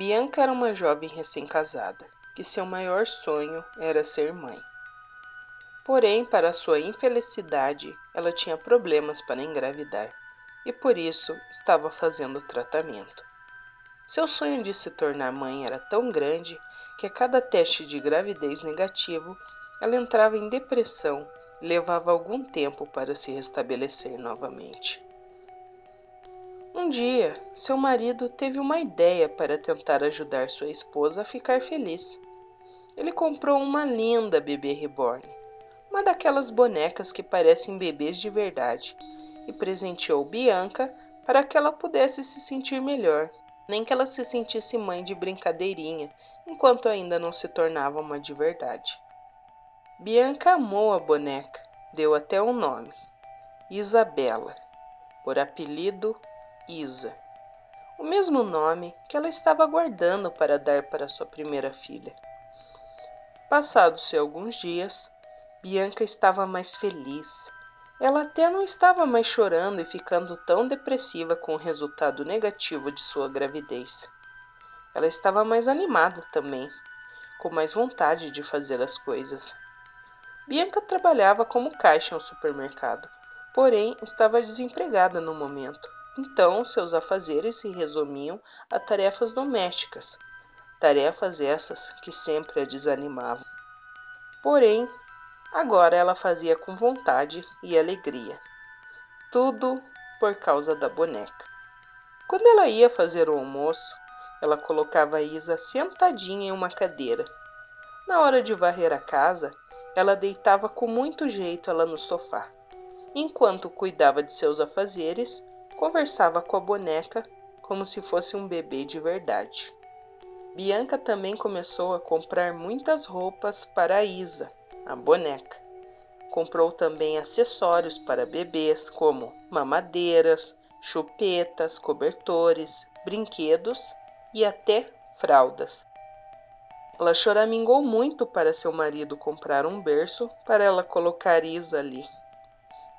Bianca era uma jovem recém-casada, que seu maior sonho era ser mãe. Porém, para sua infelicidade, ela tinha problemas para engravidar e por isso estava fazendo tratamento. Seu sonho de se tornar mãe era tão grande que a cada teste de gravidez negativo, ela entrava em depressão e levava algum tempo para se restabelecer novamente. Um dia, seu marido teve uma ideia para tentar ajudar sua esposa a ficar feliz. Ele comprou uma linda bebê reborn, uma daquelas bonecas que parecem bebês de verdade, e presenteou Bianca para que ela pudesse se sentir melhor, nem que ela se sentisse mãe de brincadeirinha, enquanto ainda não se tornava uma de verdade. Bianca amou a boneca, deu até um nome: Isabela, por apelido Isa, o mesmo nome que ela estava aguardando para dar para sua primeira filha. Passados-se alguns dias, Bianca estava mais feliz. Ela até não estava mais chorando e ficando tão depressiva com o resultado negativo de sua gravidez. Ela estava mais animada também, com mais vontade de fazer as coisas. Bianca trabalhava como caixa um supermercado, porém estava desempregada no momento. Então, seus afazeres se resumiam a tarefas domésticas, tarefas essas que sempre a desanimavam. Porém, agora ela fazia com vontade e alegria. Tudo por causa da boneca. Quando ela ia fazer o almoço, ela colocava a Isa sentadinha em uma cadeira. Na hora de varrer a casa, ela deitava com muito jeito ela no sofá. Enquanto cuidava de seus afazeres, Conversava com a boneca como se fosse um bebê de verdade. Bianca também começou a comprar muitas roupas para Isa, a boneca. Comprou também acessórios para bebês, como mamadeiras, chupetas, cobertores, brinquedos e até fraldas. Ela choramingou muito para seu marido comprar um berço para ela colocar Isa ali.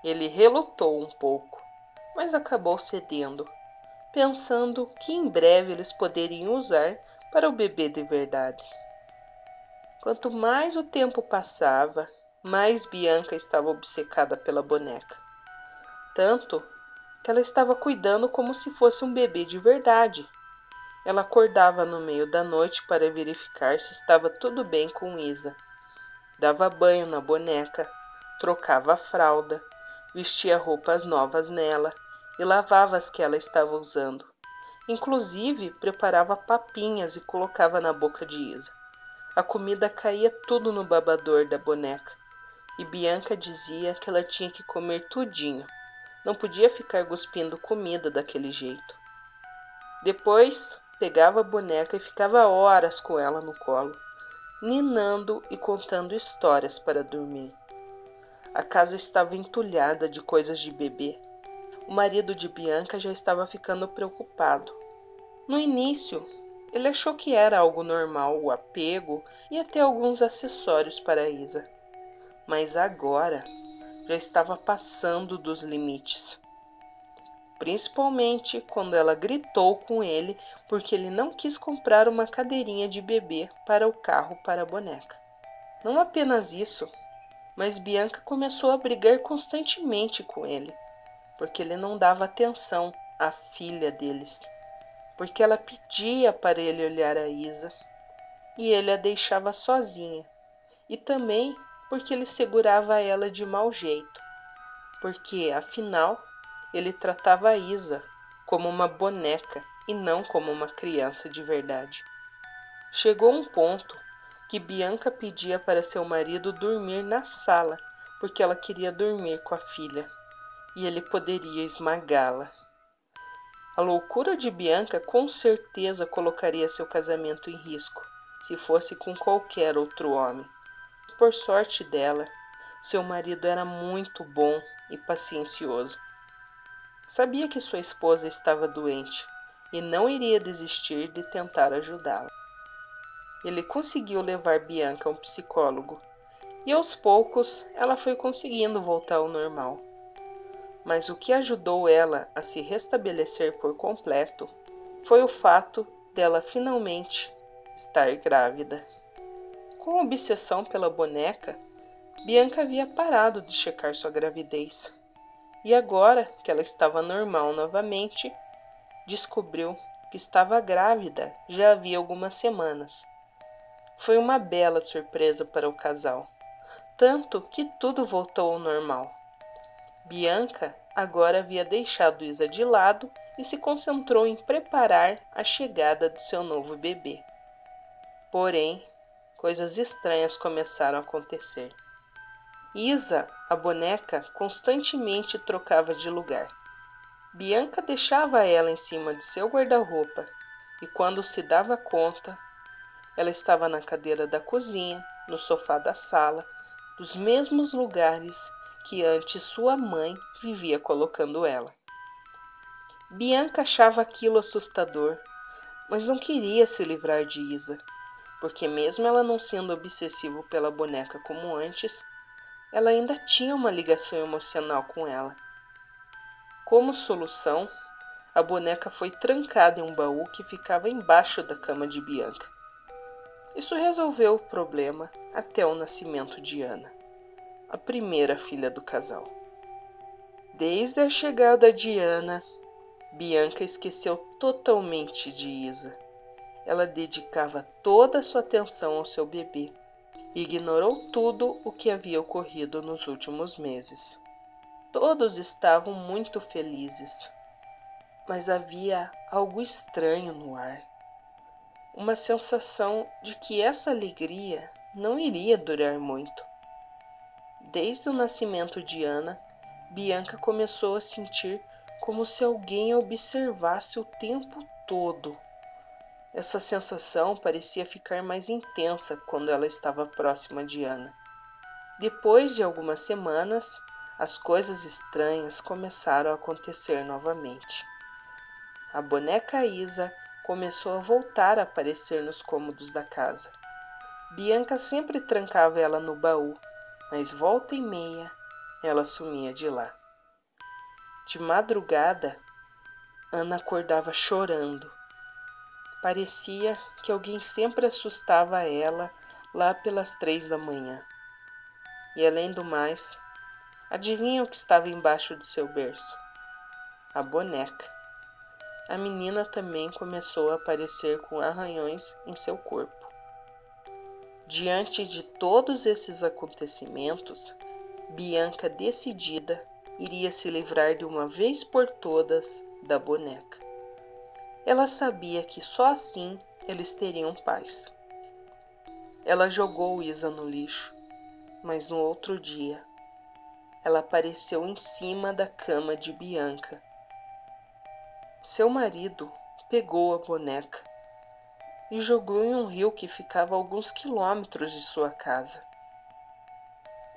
Ele relutou um pouco, mas acabou cedendo, pensando que em breve eles poderiam usar para o bebê de verdade. Quanto mais o tempo passava, mais Bianca estava obcecada pela boneca. Tanto que ela estava cuidando como se fosse um bebê de verdade. Ela acordava no meio da noite para verificar se estava tudo bem com Isa. Dava banho na boneca, trocava a fralda, vestia roupas novas nela e lavava as que ela estava usando. Inclusive, preparava papinhas e colocava na boca de Isa. A comida caía tudo no babador da boneca, e Bianca dizia que ela tinha que comer tudinho. Não podia ficar cuspindo comida daquele jeito. Depois, pegava a boneca e ficava horas com ela no colo, ninando e contando histórias para dormir. A casa estava entulhada de coisas de bebê. O marido de Bianca já estava ficando preocupado. No início, ele achou que era algo normal o apego e até alguns acessórios para Isa. Mas agora já estava passando dos limites. Principalmente quando ela gritou com ele porque ele não quis comprar uma cadeirinha de bebê para o carro para a boneca. Não apenas isso, mas Bianca começou a brigar constantemente com ele, porque ele não dava atenção à filha deles, porque ela pedia para ele olhar a Isa e ele a deixava sozinha, e também porque ele segurava ela de mau jeito, porque afinal ele tratava a Isa como uma boneca e não como uma criança de verdade. Chegou um ponto que Bianca pedia para seu marido dormir na sala, porque ela queria dormir com a filha e ele poderia esmagá-la. A loucura de Bianca com certeza colocaria seu casamento em risco, se fosse com qualquer outro homem. Por sorte dela, seu marido era muito bom e paciencioso. Sabia que sua esposa estava doente e não iria desistir de tentar ajudá-la. Ele conseguiu levar Bianca a um psicólogo e aos poucos ela foi conseguindo voltar ao normal. Mas o que ajudou ela a se restabelecer por completo foi o fato dela finalmente estar grávida. Com obsessão pela boneca, Bianca havia parado de checar sua gravidez. E agora que ela estava normal novamente, descobriu que estava grávida já havia algumas semanas. Foi uma bela surpresa para o casal, tanto que tudo voltou ao normal. Bianca agora havia deixado Isa de lado e se concentrou em preparar a chegada do seu novo bebê. Porém, coisas estranhas começaram a acontecer. Isa, a boneca, constantemente trocava de lugar. Bianca deixava ela em cima de seu guarda-roupa e, quando se dava conta, ela estava na cadeira da cozinha, no sofá da sala, dos mesmos lugares que antes sua mãe vivia colocando ela. Bianca achava aquilo assustador, mas não queria se livrar de Isa, porque, mesmo ela não sendo obsessivo pela boneca como antes, ela ainda tinha uma ligação emocional com ela. Como solução, a boneca foi trancada em um baú que ficava embaixo da cama de Bianca. Isso resolveu o problema até o nascimento de Ana a primeira filha do casal. Desde a chegada de Ana, Bianca esqueceu totalmente de Isa. Ela dedicava toda a sua atenção ao seu bebê e ignorou tudo o que havia ocorrido nos últimos meses. Todos estavam muito felizes, mas havia algo estranho no ar. Uma sensação de que essa alegria não iria durar muito. Desde o nascimento de Ana, Bianca começou a sentir como se alguém a observasse o tempo todo. Essa sensação parecia ficar mais intensa quando ela estava próxima de Ana. Depois de algumas semanas, as coisas estranhas começaram a acontecer novamente. A boneca Isa começou a voltar a aparecer nos cômodos da casa. Bianca sempre trancava ela no baú mas volta e meia ela sumia de lá. De madrugada, Ana acordava chorando. Parecia que alguém sempre assustava ela lá pelas três da manhã. E além do mais, adivinha o que estava embaixo de seu berço? A boneca. A menina também começou a aparecer com arranhões em seu corpo. Diante de todos esses acontecimentos, Bianca, decidida, iria se livrar de uma vez por todas da boneca. Ela sabia que só assim eles teriam paz. Ela jogou Isa no lixo, mas no outro dia ela apareceu em cima da cama de Bianca. Seu marido pegou a boneca e jogou em um rio que ficava a alguns quilômetros de sua casa.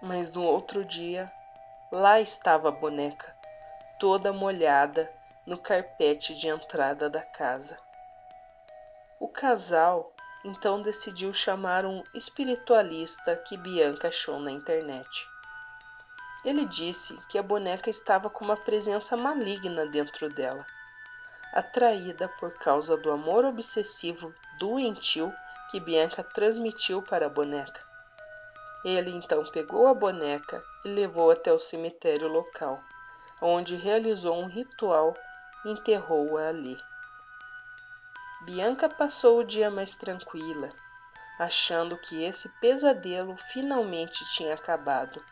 Mas no outro dia, lá estava a boneca, toda molhada no carpete de entrada da casa. O casal então decidiu chamar um espiritualista que Bianca achou na internet. Ele disse que a boneca estava com uma presença maligna dentro dela atraída por causa do amor obsessivo doentio que Bianca transmitiu para a boneca. Ele então pegou a boneca e levou até o cemitério local, onde realizou um ritual e enterrou-a ali. Bianca passou o dia mais tranquila, achando que esse pesadelo finalmente tinha acabado.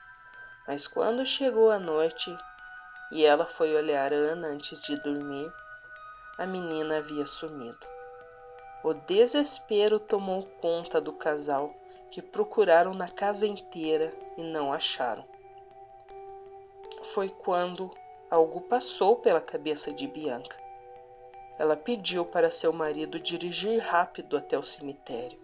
Mas quando chegou a noite e ela foi olhar Ana antes de dormir, a menina havia sumido. O desespero tomou conta do casal, que procuraram na casa inteira e não acharam. Foi quando algo passou pela cabeça de Bianca. Ela pediu para seu marido dirigir rápido até o cemitério.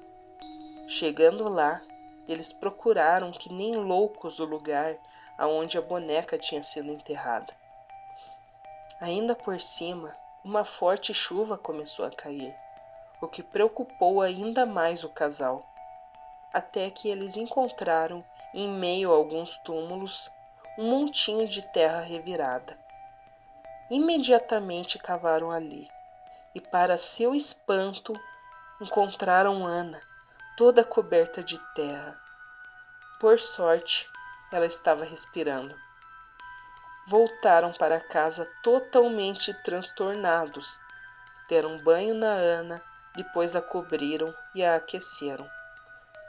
Chegando lá, eles procuraram que nem loucos o lugar aonde a boneca tinha sido enterrada. Ainda por cima, uma forte chuva começou a cair, o que preocupou ainda mais o casal, até que eles encontraram, em meio a alguns túmulos, um montinho de terra revirada. Imediatamente cavaram ali e, para seu espanto, encontraram Ana, toda coberta de terra. Por sorte, ela estava respirando. Voltaram para casa totalmente transtornados. Deram banho na Ana, depois a cobriram e a aqueceram.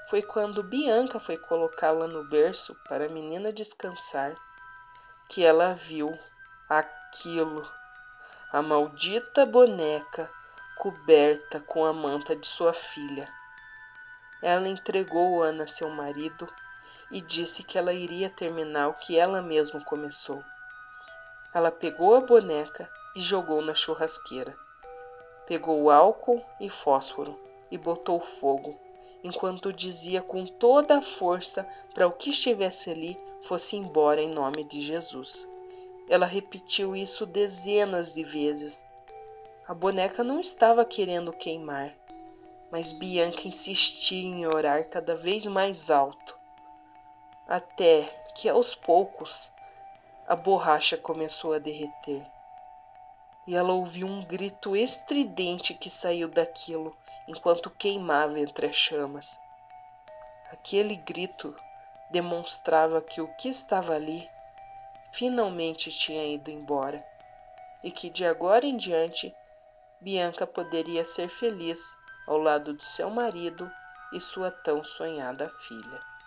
Foi quando Bianca foi colocá-la no berço para a menina descansar que ela viu aquilo, a maldita boneca coberta com a manta de sua filha. Ela entregou Ana a seu marido e disse que ela iria terminar o que ela mesma começou. Ela pegou a boneca e jogou na churrasqueira. Pegou álcool e fósforo e botou fogo, enquanto dizia com toda a força para o que estivesse ali fosse embora em nome de Jesus. Ela repetiu isso dezenas de vezes. A boneca não estava querendo queimar, mas Bianca insistia em orar cada vez mais alto, até que aos poucos a borracha começou a derreter. E ela ouviu um grito estridente que saiu daquilo enquanto queimava entre as chamas. Aquele grito demonstrava que o que estava ali finalmente tinha ido embora e que de agora em diante Bianca poderia ser feliz ao lado de seu marido e sua tão sonhada filha.